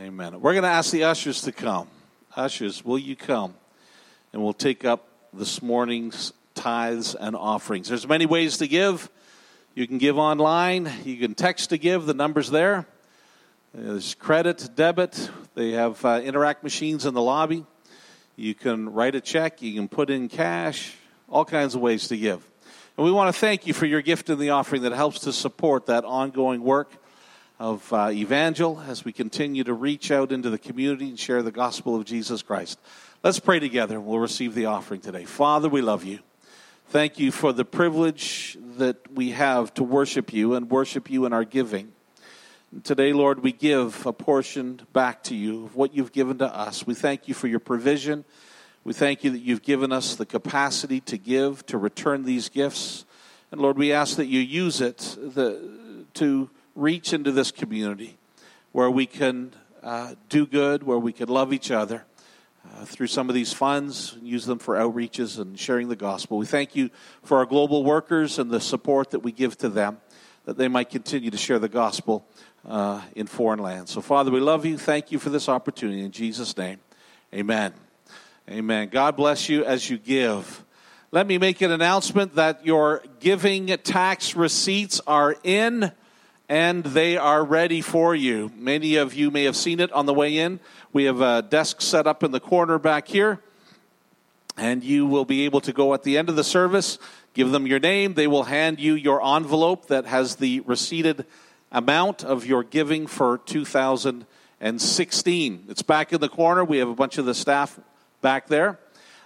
Amen. We're going to ask the ushers to come. Ushers, will you come? And we'll take up this morning's tithes and offerings. There's many ways to give. You can give online. You can text to give. The number's there. There's credit, debit. They have uh, Interac machines in the lobby. You can write a check. You can put in cash. All kinds of ways to give. And we want to thank you for your gift in the offering that helps to support that ongoing work of uh, Evangel as we continue to reach out into the community and share the gospel of Jesus Christ. Let's pray together. And we'll receive the offering today. Father, we love you. Thank you for the privilege that we have to worship you and worship you in our giving. Today, Lord, we give a portion back to you of what you've given to us. We thank you for your provision. We thank you that you've given us the capacity to give, to return these gifts. And Lord, we ask that you use it the, to reach into this community where we can uh, do good, where we can love each other uh, through some of these funds, use them for outreaches and sharing the gospel. We thank you for our global workers and the support that we give to them, that they might continue to share the gospel uh, in foreign lands. So, Father, we love you. Thank you for this opportunity. In Jesus' name, amen. Amen. God bless you as you give. Let me make an announcement that your giving tax receipts are in and they are ready for you. Many of you may have seen it on the way in. We have a desk set up in the corner back here, and you will be able to go at the end of the service, give them your name. They will hand you your envelope that has the receipted amount of your giving for 2016. It's back in the corner. We have a bunch of the staff back there.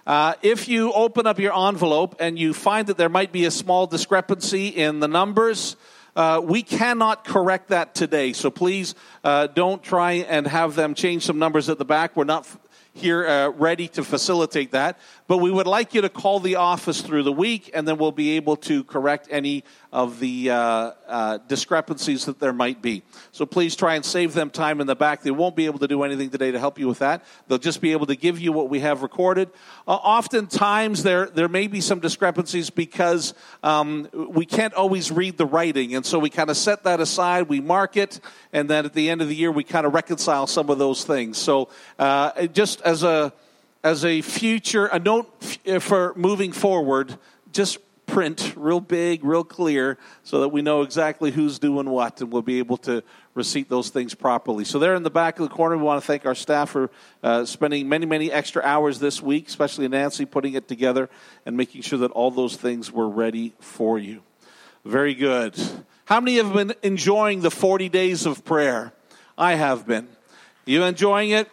Uh, if you open up your envelope and you find that there might be a small discrepancy in the numbers, uh, we cannot correct that today. So please uh, don't try and have them change some numbers at the back. We're not here uh, ready to facilitate that. But we would like you to call the office through the week, and then we'll be able to correct any of the uh, uh, discrepancies that there might be. So please try and save them time in the back. They won't be able to do anything today to help you with that. They'll just be able to give you what we have recorded. Uh, oftentimes, there, there may be some discrepancies because um, we can't always read the writing. And so we kind of set that aside, we mark it, and then at the end of the year, we kind of reconcile some of those things. So uh, just as a as a future, a note for moving forward, just print real big, real clear, so that we know exactly who's doing what and we'll be able to receipt those things properly. So, there in the back of the corner, we want to thank our staff for uh, spending many, many extra hours this week, especially Nancy putting it together and making sure that all those things were ready for you. Very good. How many have been enjoying the 40 days of prayer? I have been. You enjoying it?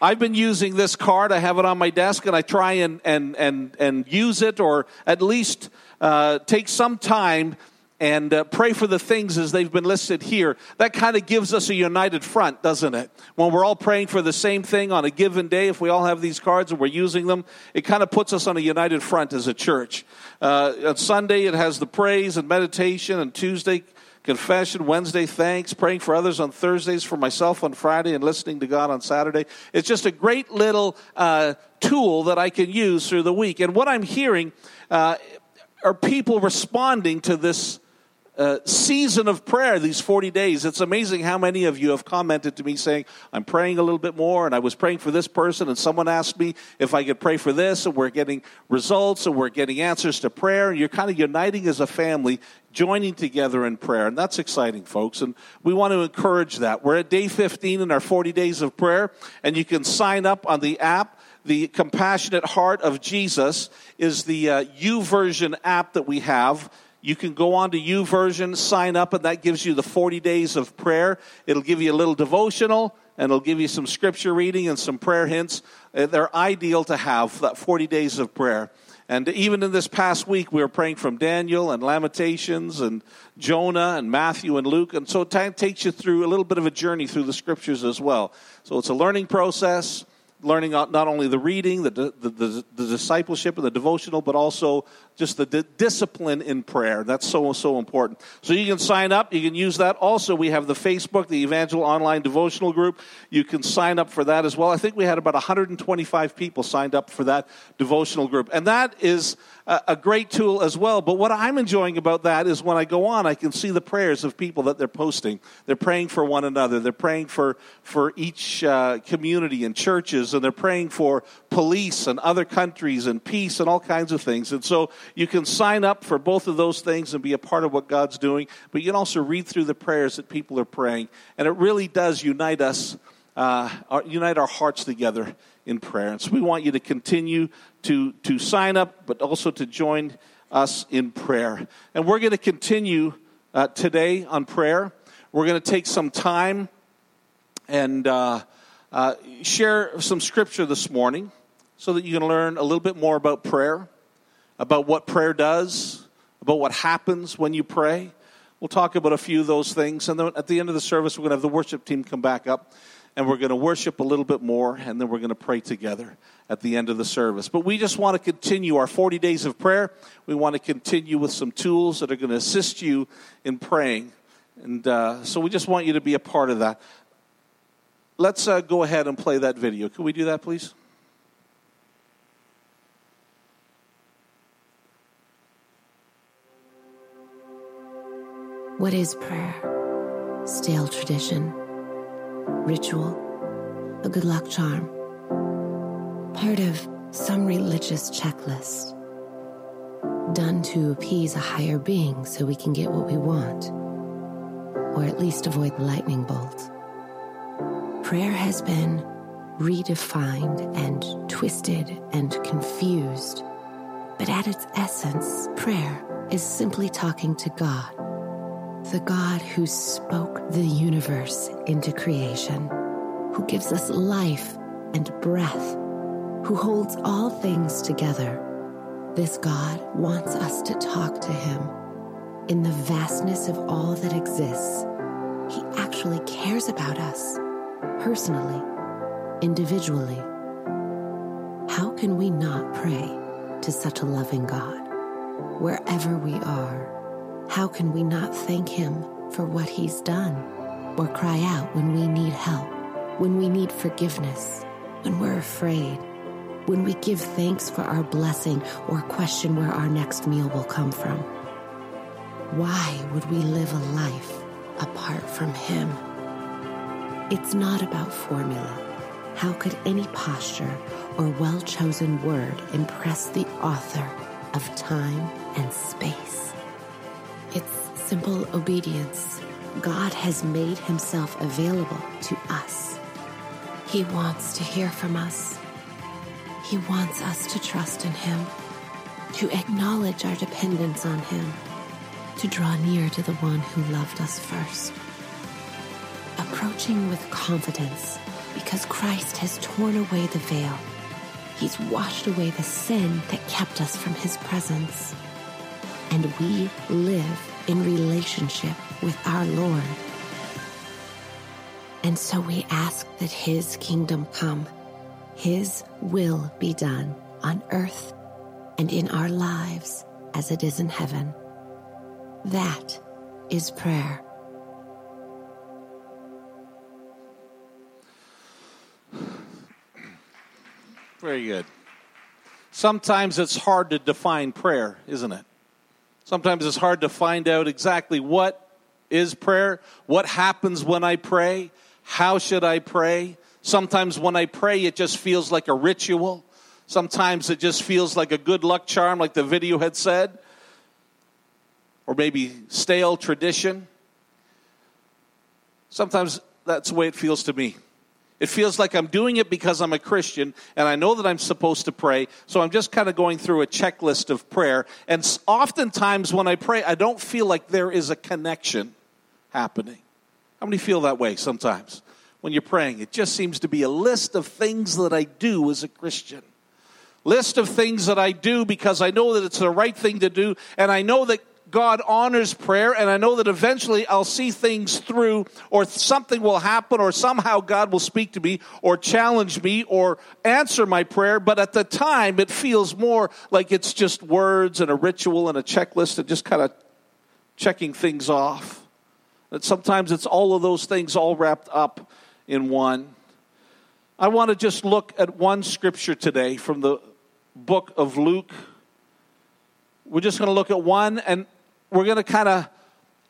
I've been using this card. I have it on my desk, and I try and and and and use it, or at least uh, take some time and uh, pray for the things as they've been listed here. That kind of gives us a united front, doesn't it? When we're all praying for the same thing on a given day, if we all have these cards and we're using them, it kind of puts us on a united front as a church. Uh, on Sunday, it has the praise and meditation, and Tuesday confession, Wednesday, thanks, praying for others on Thursdays, for myself on Friday, and listening to God on Saturday. It's just a great little uh, tool that I can use through the week. And what I'm hearing uh, are people responding to this uh, season of prayer, these 40 days. It's amazing how many of you have commented to me saying, I'm praying a little bit more, and I was praying for this person, and someone asked me if I could pray for this, and we're getting results, and we're getting answers to prayer, and you're kind of uniting as a family, joining together in prayer. And that's exciting, folks, and we want to encourage that. We're at day 15 in our 40 days of prayer, and you can sign up on the app the compassionate heart of jesus is the uh, version app that we have you can go on to U YouVersion, sign up, and that gives you the 40 days of prayer. It'll give you a little devotional, and it'll give you some scripture reading and some prayer hints. Uh, they're ideal to have, that 40 days of prayer. And even in this past week, we were praying from Daniel and Lamentations and Jonah and Matthew and Luke. And so it takes you through a little bit of a journey through the scriptures as well. So it's a learning process learning not only the reading, the, the, the, the, discipleship, and the devotional, but also just the di- discipline in prayer. That's so, so important. So you can sign up. You can use that. Also, we have the Facebook, the Evangel Online Devotional Group. You can sign up for that as well. I think we had about 125 people signed up for that devotional group. And that is a, a great tool as well. But what I'm enjoying about that is when I go on, I can see the prayers of people that they're posting. They're praying for one another. They're praying for, for each uh, community and churches, and they're praying for police and other countries and peace and all kinds of things. And so you can sign up for both of those things and be a part of what God's doing, but you can also read through the prayers that people are praying. And it really does unite us, uh, unite our hearts together in prayer. And so we want you to continue to, to sign up, but also to join us in prayer. And we're going to continue uh, today on prayer. We're going to take some time and uh, uh, share some scripture this morning so that you can learn a little bit more about prayer, about what prayer does, about what happens when you pray. We'll talk about a few of those things. And then at the end of the service, we're going to have the worship team come back up and we're going to worship a little bit more, and then we're going to pray together at the end of the service. But we just want to continue our 40 days of prayer. We want to continue with some tools that are going to assist you in praying. And uh, so we just want you to be a part of that. Let's uh, go ahead and play that video. Can we do that, please? What is prayer? Stale tradition. Ritual, a good luck charm, part of some religious checklist, done to appease a higher being so we can get what we want, or at least avoid the lightning bolt. Prayer has been redefined and twisted and confused, but at its essence, prayer is simply talking to God the God who spoke the universe into creation, who gives us life and breath, who holds all things together. This God wants us to talk to Him. In the vastness of all that exists, He actually cares about us, personally, individually. How can we not pray to such a loving God, wherever we are? How can we not thank Him for what He's done or cry out when we need help, when we need forgiveness, when we're afraid, when we give thanks for our blessing or question where our next meal will come from? Why would we live a life apart from Him? It's not about formula. How could any posture or well chosen word impress the author of time and space? Simple obedience, God has made himself available to us. He wants to hear from us. He wants us to trust in him, to acknowledge our dependence on him, to draw near to the one who loved us first. Approaching with confidence because Christ has torn away the veil. He's washed away the sin that kept us from his presence. And we live in relationship with our Lord. And so we ask that His kingdom come, His will be done on earth and in our lives as it is in heaven. That is prayer. Very good. Sometimes it's hard to define prayer, isn't it? Sometimes it's hard to find out exactly what is prayer, what happens when I pray, how should I pray. Sometimes when I pray, it just feels like a ritual. Sometimes it just feels like a good luck charm, like the video had said, or maybe stale tradition. Sometimes that's the way it feels to me. It feels like I'm doing it because I'm a Christian and I know that I'm supposed to pray. So I'm just kind of going through a checklist of prayer. And oftentimes when I pray, I don't feel like there is a connection happening. How many feel that way sometimes when you're praying? It just seems to be a list of things that I do as a Christian. List of things that I do because I know that it's the right thing to do and I know that God honors prayer, and I know that eventually I'll see things through, or something will happen, or somehow God will speak to me, or challenge me, or answer my prayer. But at the time, it feels more like it's just words and a ritual and a checklist and just kind of checking things off. That sometimes it's all of those things all wrapped up in one. I want to just look at one scripture today from the book of Luke. We're just going to look at one and we're going to kind of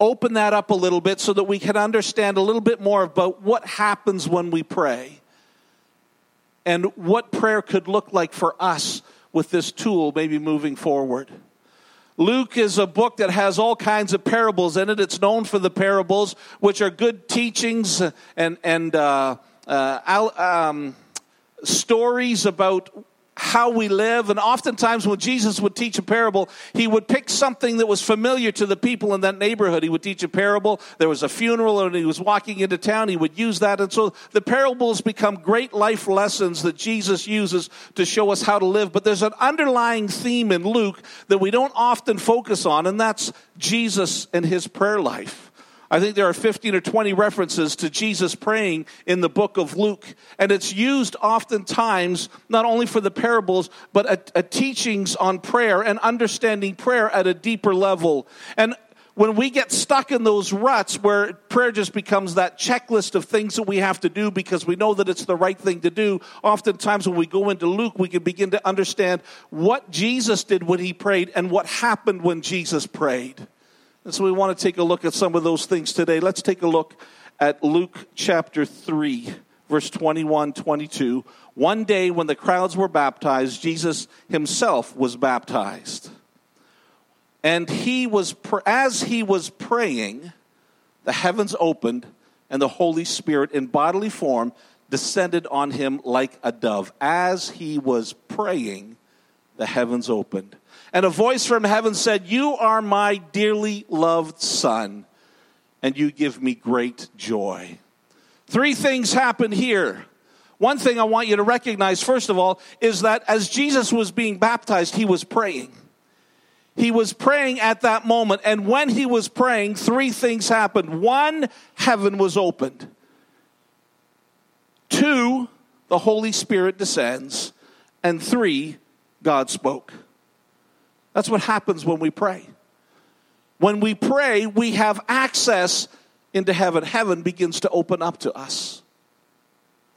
open that up a little bit so that we can understand a little bit more about what happens when we pray and what prayer could look like for us with this tool maybe moving forward. Luke is a book that has all kinds of parables in it. It's known for the parables, which are good teachings and, and uh, uh, um, stories about how we live. And oftentimes, when Jesus would teach a parable, he would pick something that was familiar to the people in that neighborhood. He would teach a parable. There was a funeral, and he was walking into town. He would use that. And so the parables become great life lessons that Jesus uses to show us how to live. But there's an underlying theme in Luke that we don't often focus on, and that's Jesus and his prayer life. I think there are 15 or 20 references to Jesus praying in the book of Luke. And it's used oftentimes not only for the parables, but a, teachings on prayer and understanding prayer at a deeper level. And when we get stuck in those ruts where prayer just becomes that checklist of things that we have to do because we know that it's the right thing to do, oftentimes when we go into Luke, we can begin to understand what Jesus did when he prayed and what happened when Jesus prayed. And so we want to take a look at some of those things today. Let's take a look at Luke chapter 3, verse 21 22. One day when the crowds were baptized, Jesus himself was baptized. And he was, as he was praying, the heavens opened, and the Holy Spirit in bodily form descended on him like a dove. As he was praying, the heavens opened and a voice from heaven said, You are my dearly loved son, and you give me great joy. Three things happen here. One thing I want you to recognize, first of all, is that as Jesus was being baptized, he was praying. He was praying at that moment, and when he was praying, three things happened. One, heaven was opened. Two, the Holy Spirit descends. And three, God spoke. That's what happens when we pray. When we pray, we have access into heaven. Heaven begins to open up to us.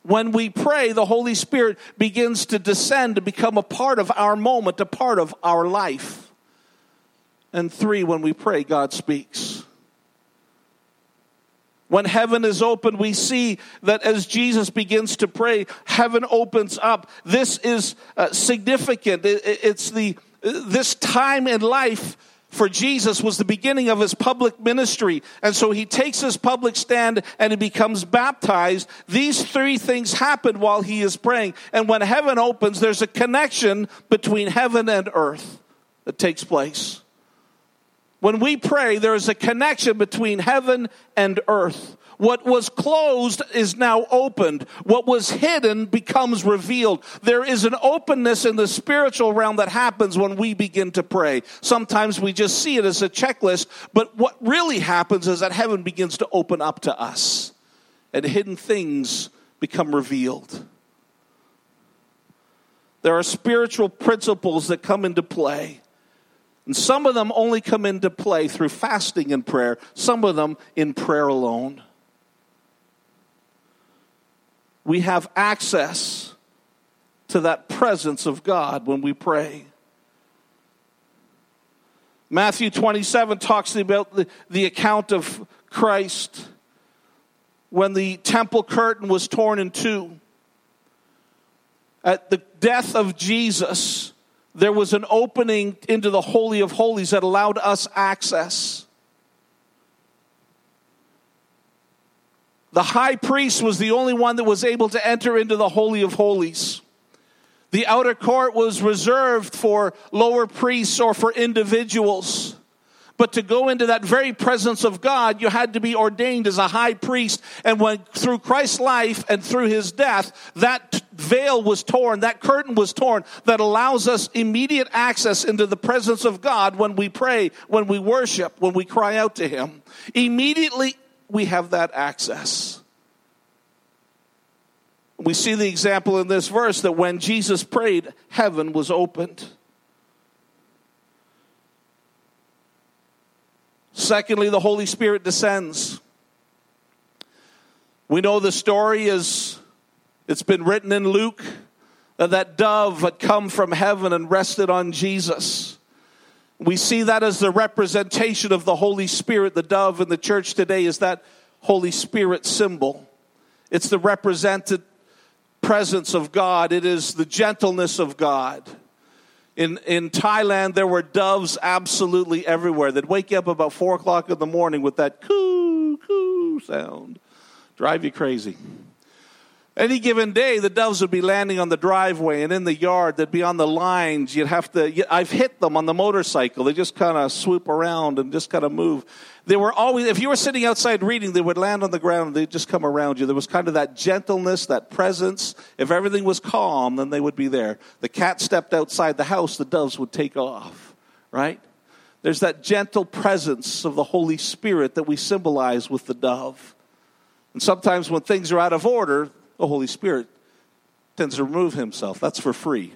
When we pray, the Holy Spirit begins to descend to become a part of our moment, a part of our life. And three, when we pray, God speaks. When heaven is open, we see that as Jesus begins to pray, heaven opens up. This is uh, significant. It's the this time in life for Jesus was the beginning of his public ministry. And so he takes his public stand and he becomes baptized. These three things happen while he is praying. And when heaven opens, there's a connection between heaven and earth that takes place. When we pray, there is a connection between heaven and earth. What was closed is now opened. What was hidden becomes revealed. There is an openness in the spiritual realm that happens when we begin to pray. Sometimes we just see it as a checklist, but what really happens is that heaven begins to open up to us and hidden things become revealed. There are spiritual principles that come into play. And some of them only come into play through fasting and prayer, some of them in prayer alone we have access to that presence of God when we pray. Matthew 27 talks about the, the account of Christ when the temple curtain was torn in two. At the death of Jesus, there was an opening into the Holy of Holies that allowed us access. The high priest was the only one that was able to enter into the Holy of Holies. The outer court was reserved for lower priests or for individuals. But to go into that very presence of God, you had to be ordained as a high priest. And when through Christ's life and through his death, that veil was torn, that curtain was torn that allows us immediate access into the presence of God when we pray, when we worship, when we cry out to Him. Immediately we have that access. We see the example in this verse that when Jesus prayed, heaven was opened. Secondly, the Holy Spirit descends. We know the story is it's been written in Luke that that dove had come from heaven and rested on Jesus. We see that as the representation of the Holy Spirit. The dove in the church today is that Holy Spirit symbol. It's the represented presence of God. It is the gentleness of God. In, in Thailand, there were doves absolutely everywhere. They'd wake you up about four o'clock in the morning with that coo, coo sound. Drive you crazy. Any given day, the doves would be landing on the driveway and in the yard. They'd be on the lines. You'd have to, I've hit them on the motorcycle. They just kind of swoop around and just kind of move. They were always, if you were sitting outside reading, they would land on the ground and they'd just come around you. There was kind of that gentleness, that presence. If everything was calm, then they would be there. The cat stepped outside the house, the doves would take off, right? There's that gentle presence of the Holy Spirit that we symbolize with the dove. And sometimes when things are out of order, the Holy Spirit tends to remove himself. That's for free.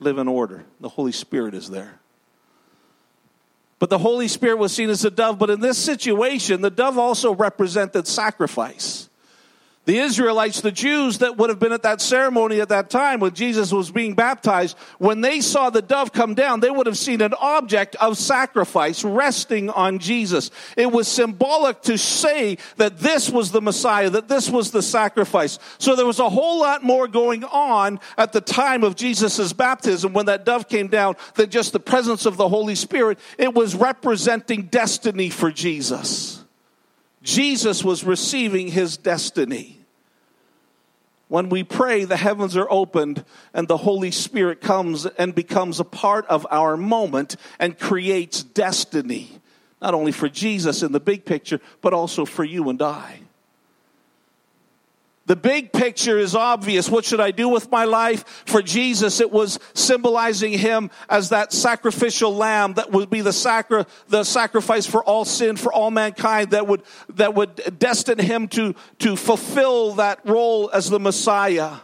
Live in order. The Holy Spirit is there. But the Holy Spirit was seen as a dove. But in this situation, the dove also represented sacrifice. The Israelites, the Jews that would have been at that ceremony at that time when Jesus was being baptized, when they saw the dove come down, they would have seen an object of sacrifice resting on Jesus. It was symbolic to say that this was the Messiah, that this was the sacrifice. So there was a whole lot more going on at the time of Jesus' baptism when that dove came down than just the presence of the Holy Spirit. It was representing destiny for Jesus. Jesus was receiving his destiny. When we pray, the heavens are opened and the Holy Spirit comes and becomes a part of our moment and creates destiny, not only for Jesus in the big picture, but also for you and I. The big picture is obvious. What should I do with my life? For Jesus, it was symbolizing him as that sacrificial lamb that would be the, sacri- the sacrifice for all sin, for all mankind, that would, that would destine him to, to fulfill that role as the Messiah.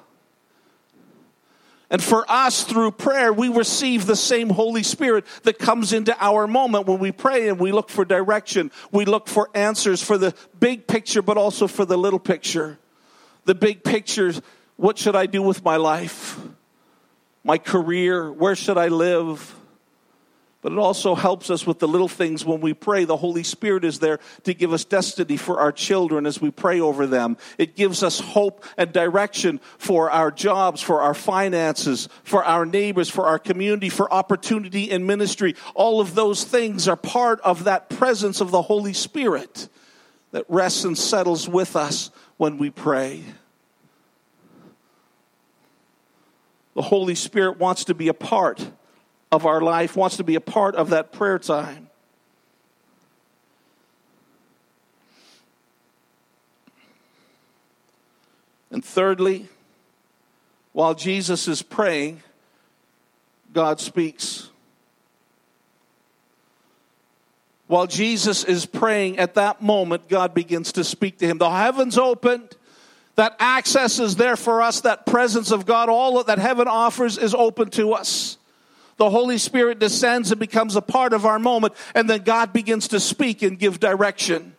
And for us, through prayer, we receive the same Holy Spirit that comes into our moment when we pray and we look for direction. We look for answers for the big picture, but also for the little picture the big pictures. What should I do with my life? My career? Where should I live? But it also helps us with the little things when we pray. The Holy Spirit is there to give us destiny for our children as we pray over them. It gives us hope and direction for our jobs, for our finances, for our neighbors, for our community, for opportunity in ministry. All of those things are part of that presence of the Holy Spirit that rests and settles with us when we pray. The Holy Spirit wants to be a part of our life, wants to be a part of that prayer time. And thirdly, while Jesus is praying, God speaks. While Jesus is praying, at that moment, God begins to speak to him. The heavens opened. That access is there for us. That presence of God, all that heaven offers is open to us. The Holy Spirit descends and becomes a part of our moment, and then God begins to speak and give direction.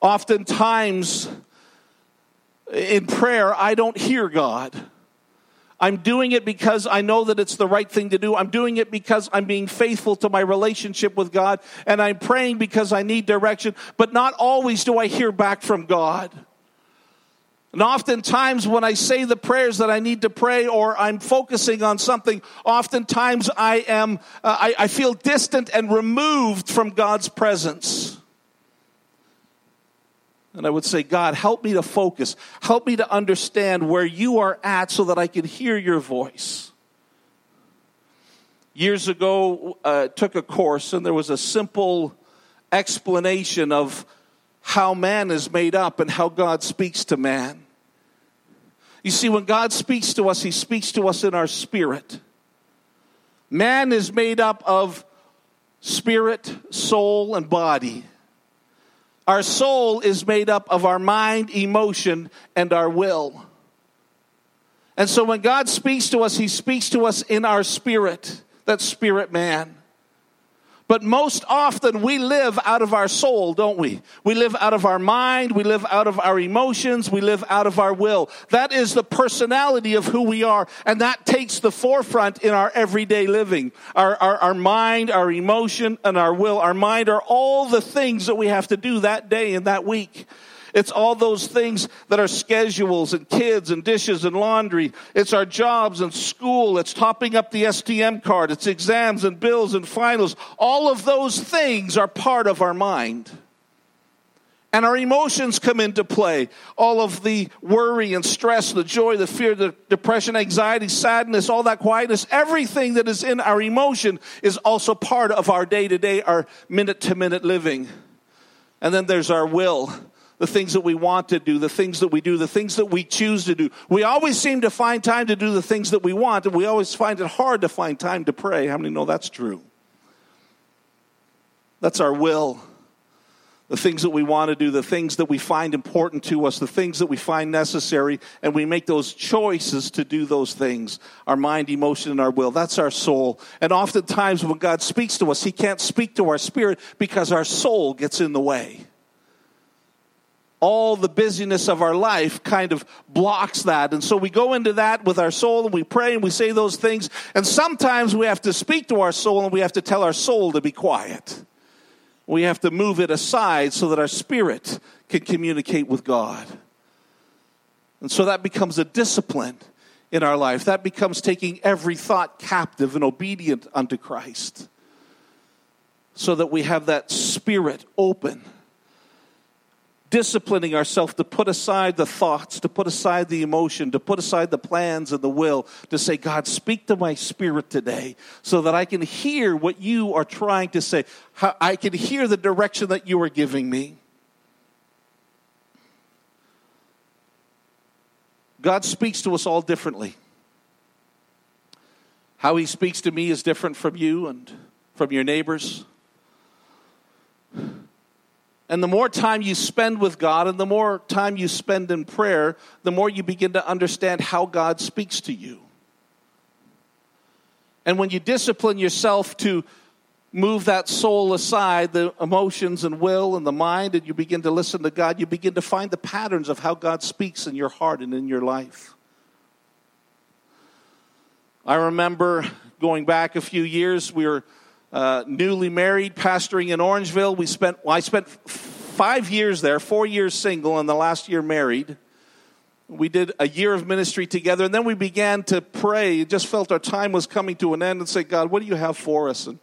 Oftentimes in prayer, I don't hear God. I'm doing it because I know that it's the right thing to do. I'm doing it because I'm being faithful to my relationship with God. And I'm praying because I need direction. But not always do I hear back from God. And oftentimes, when I say the prayers that I need to pray or I'm focusing on something, oftentimes I am, uh, I, I feel distant and removed from God's presence. And I would say, God, help me to focus. Help me to understand where you are at so that I can hear your voice. Years ago, uh, took a course and there was a simple explanation of how man is made up and how God speaks to man. You see, when God speaks to us, He speaks to us in our spirit. Man is made up of spirit, soul, and body. Our soul is made up of our mind, emotion, and our will. And so when God speaks to us, He speaks to us in our spirit, that spirit man. But most often we live out of our soul, don't we? We live out of our mind, we live out of our emotions, we live out of our will. That is the personality of who we are, and that takes the forefront in our everyday living. Our, our, our mind, our emotion, and our will. Our mind are all the things that we have to do that day and that week. It's all those things that are schedules and kids and dishes and laundry. It's our jobs and school. It's topping up the STM card. It's exams and bills and finals. All of those things are part of our mind. And our emotions come into play. All of the worry and stress, the joy, the fear, the depression, anxiety, sadness, all that quietness, everything that is in our emotion is also part of our day to day, our minute to minute living. And then there's our will the things that we want to do, the things that we do, the things that we choose to do. We always seem to find time to do the things that we want, and we always find it hard to find time to pray. How many know that's true? That's our will. The things that we want to do, the things that we find important to us, the things that we find necessary, and we make those choices to do those things. Our mind, emotion, and our will. That's our soul. And oftentimes when God speaks to us, He can't speak to our spirit because our soul gets in the way all the busyness of our life kind of blocks that. And so we go into that with our soul and we pray and we say those things. And sometimes we have to speak to our soul and we have to tell our soul to be quiet. We have to move it aside so that our spirit can communicate with God. And so that becomes a discipline in our life. That becomes taking every thought captive and obedient unto Christ. So that we have that spirit open disciplining ourselves to put aside the thoughts, to put aside the emotion, to put aside the plans and the will, to say, God, speak to my spirit today so that I can hear what you are trying to say. I can hear the direction that you are giving me. God speaks to us all differently. How he speaks to me is different from you and from your neighbors. And the more time you spend with God and the more time you spend in prayer, the more you begin to understand how God speaks to you. And when you discipline yourself to move that soul aside, the emotions and will and the mind, and you begin to listen to God, you begin to find the patterns of how God speaks in your heart and in your life. I remember going back a few years, we were uh, newly married, pastoring in Orangeville. We spent, well, I spent five years there, four years single, and the last year married. We did a year of ministry together, and then we began to pray. Just felt our time was coming to an end and say, God, what do you have for us? And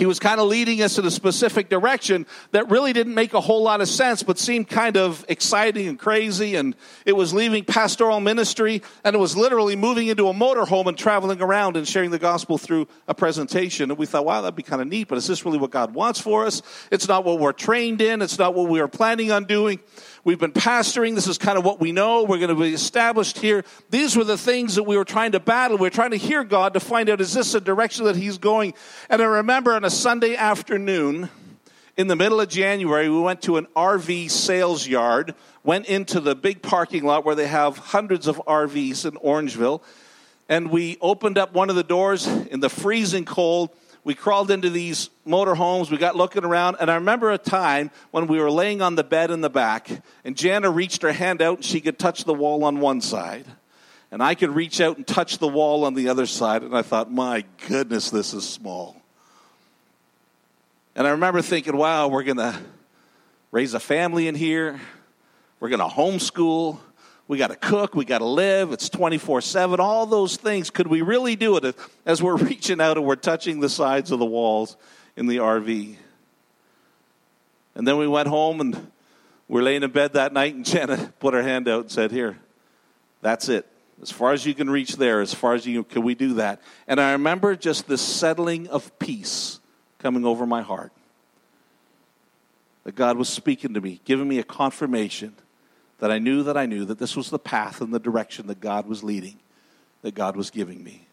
he was kind of leading us in a specific direction that really didn't make a whole lot of sense, but seemed kind of exciting and crazy. And it was leaving pastoral ministry, and it was literally moving into a motorhome and traveling around and sharing the gospel through a presentation. And we thought, wow, that'd be kind of neat, but is this really what God wants for us? It's not what we're trained in, it's not what we are planning on doing. We've been pastoring. This is kind of what we know. We're going to be established here. These were the things that we were trying to battle. We are trying to hear God to find out is this a direction that He's going? And I remember on a Sunday afternoon in the middle of January, we went to an RV sales yard, went into the big parking lot where they have hundreds of RVs in Orangeville. And we opened up one of the doors in the freezing cold we crawled into these motor homes. We got looking around. And I remember a time when we were laying on the bed in the back, and Jana reached her hand out and she could touch the wall on one side. And I could reach out and touch the wall on the other side. And I thought, my goodness, this is small. And I remember thinking, wow, we're going to raise a family in here. We're going to homeschool. We got to cook. We got to live. It's 24 7. All those things. Could we really do it as we're reaching out and we're touching the sides of the walls in the RV? And then we went home and we are laying in bed that night, and Jenna put her hand out and said, Here, that's it. As far as you can reach there, as far as you can we do that. And I remember just the settling of peace coming over my heart. That God was speaking to me, giving me a confirmation that I knew that I knew that this was the path and the direction that God was leading, that God was giving me.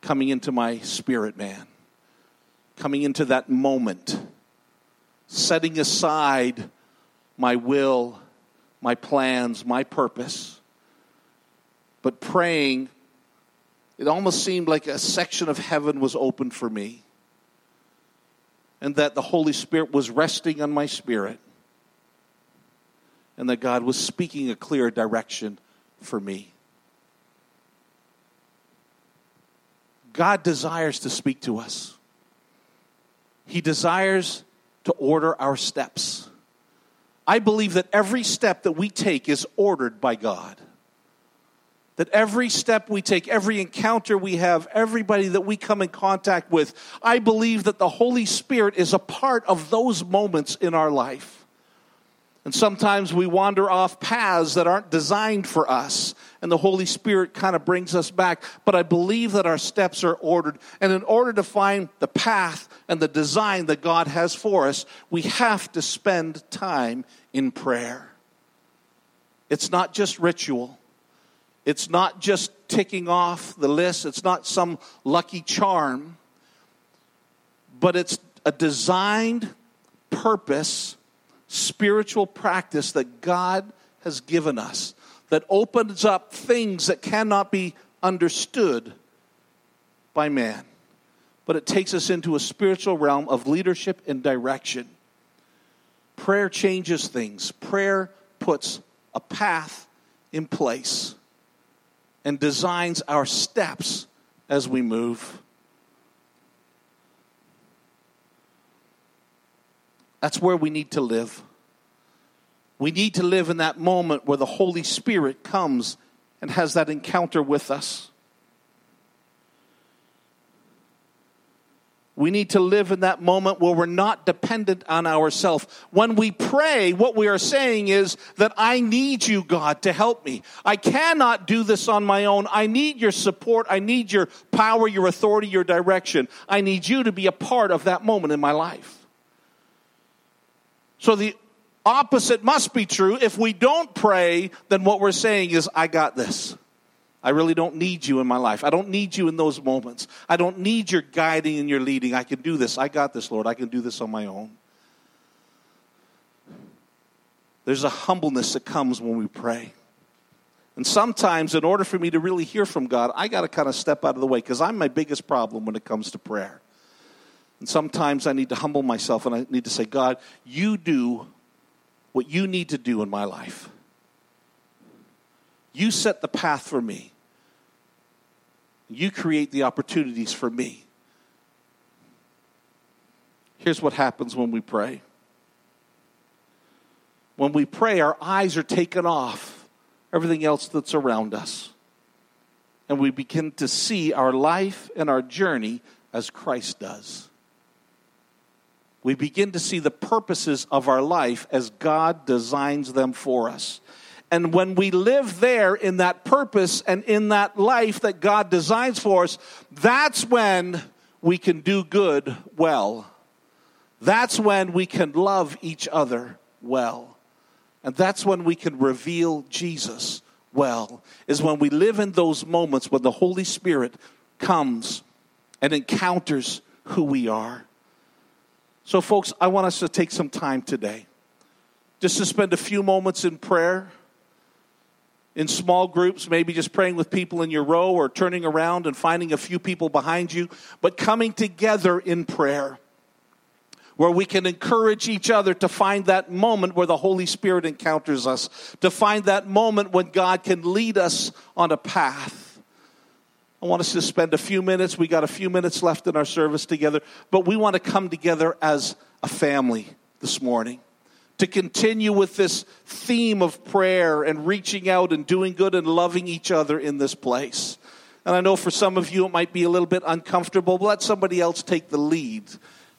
Coming into my spirit, man. Coming into that moment. Setting aside my will, my plans, my purpose. But praying, it almost seemed like a section of heaven was open for me. And that the Holy Spirit was resting on my spirit and that God was speaking a clear direction for me. God desires to speak to us. He desires to order our steps. I believe that every step that we take is ordered by God. That every step we take, every encounter we have, everybody that we come in contact with, I believe that the Holy Spirit is a part of those moments in our life. And sometimes we wander off paths that aren't designed for us, and the Holy Spirit kind of brings us back. But I believe that our steps are ordered. And in order to find the path and the design that God has for us, we have to spend time in prayer. It's not just ritual, it's not just ticking off the list, it's not some lucky charm, but it's a designed purpose spiritual practice that God has given us that opens up things that cannot be understood by man. But it takes us into a spiritual realm of leadership and direction. Prayer changes things, prayer puts a path in place and designs our steps as we move. That's where we need to live. We need to live in that moment where the Holy Spirit comes and has that encounter with us. We need to live in that moment where we're not dependent on ourselves. When we pray, what we are saying is that I need you, God, to help me. I cannot do this on my own. I need your support. I need your power, your authority, your direction. I need you to be a part of that moment in my life. So the opposite must be true. If we don't pray, then what we're saying is, I got this. I really don't need you in my life. I don't need you in those moments. I don't need your guiding and your leading. I can do this. I got this, Lord. I can do this on my own. There's a humbleness that comes when we pray. And sometimes, in order for me to really hear from God, I got to kind of step out of the way because I'm my biggest problem when it comes to prayer. And sometimes I need to humble myself and I need to say, God, you do what you need to do in my life. You set the path for me. You create the opportunities for me. Here's what happens when we pray. When we pray, our eyes are taken off everything else that's around us. And we begin to see our life and our journey as Christ does we begin to see the purposes of our life as God designs them for us. And when we live there in that purpose and in that life that God designs for us, that's when we can do good well. That's when we can love each other well. And that's when we can reveal Jesus well, is when we live in those moments when the Holy Spirit comes and encounters who we are. So, folks, I want us to take some time today just to spend a few moments in prayer, in small groups, maybe just praying with people in your row or turning around and finding a few people behind you, but coming together in prayer where we can encourage each other to find that moment where the Holy Spirit encounters us, to find that moment when God can lead us on a path. I want us to spend a few minutes. We got a few minutes left in our service together, but we want to come together as a family this morning to continue with this theme of prayer and reaching out and doing good and loving each other in this place. And I know for some of you it might be a little bit uncomfortable, but let somebody else take the lead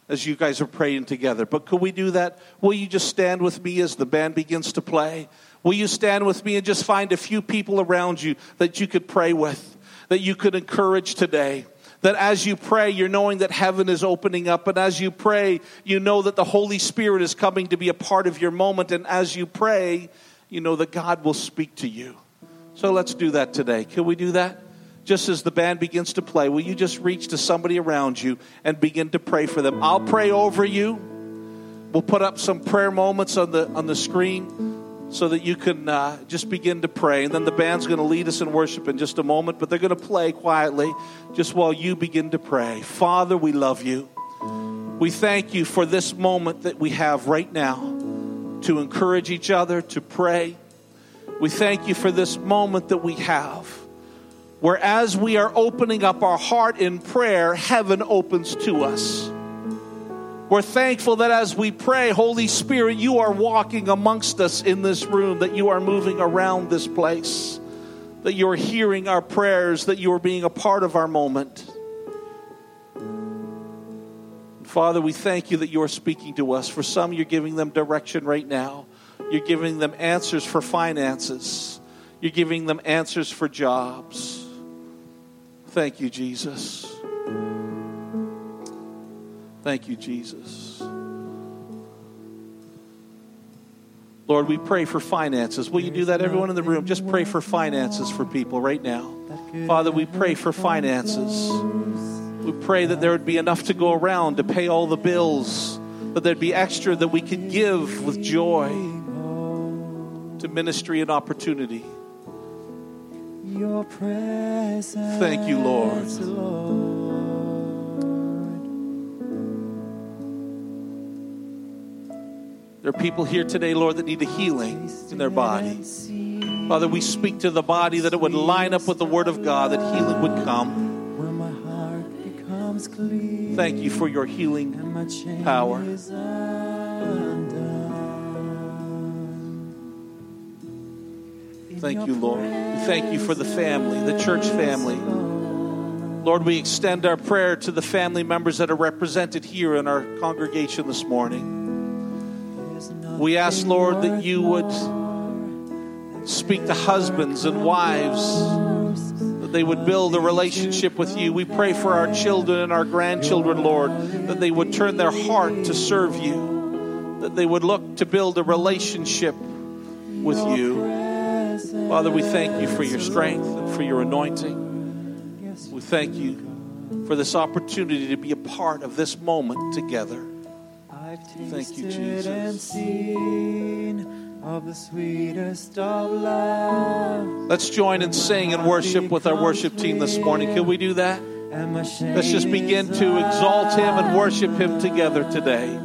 as you guys are praying together. But could we do that? Will you just stand with me as the band begins to play? Will you stand with me and just find a few people around you that you could pray with? That you could encourage today, That as you pray, you're knowing that heaven is opening up. And as you pray, you know that the Holy Spirit is coming to be a part of your moment. And as you pray, you know that God will speak to you. So let's do that today. Can we do that? Just as the band begins to play, will you just reach to somebody around you and begin to pray for them? I'll pray over you. We'll put up some prayer moments on the on the screen so that you can uh, just begin to pray. And then the band's going to lead us in worship in just a moment, but they're going to play quietly just while you begin to pray. Father, we love you. We thank you for this moment that we have right now to encourage each other, to pray. We thank you for this moment that we have where, as we are opening up our heart in prayer, heaven opens to us. We're thankful that as we pray, Holy Spirit, you are walking amongst us in this room, that you are moving around this place, that you are hearing our prayers, that you are being a part of our moment. Father, we thank you that you are speaking to us. For some, you're giving them direction right now. You're giving them answers for finances. You're giving them answers for jobs. Thank you, Jesus. Thank you, Jesus. Lord, we pray for finances. Will you do that, everyone in the room? Just pray for finances for people right now. Father, we pray for finances. We pray that there would be enough to go around to pay all the bills, that there'd be extra that we could give with joy to ministry and opportunity. Your presence, Thank you, Lord. There are people here today, Lord, that need a healing in their body. Father, we speak to the body that it would line up with the Word of God, that healing would come. Thank you for your healing power. Thank you, Lord. We thank you for the family, the church family. Lord, we extend our prayer to the family members that are represented here in our congregation this morning. We ask, Lord, that you would speak to husbands and wives, that they would build a relationship with you. We pray for our children and our grandchildren, Lord, that they would turn their heart to serve you, that they would look to build a relationship with you. Father, we thank you for your strength and for your anointing. We thank you for this opportunity to be a part of this moment together. Thank you, Jesus. Of the sweetest of love. Let's join and sing and worship with our worship team this morning. Can we do that? Let's just begin to exalt Him and worship Him together today.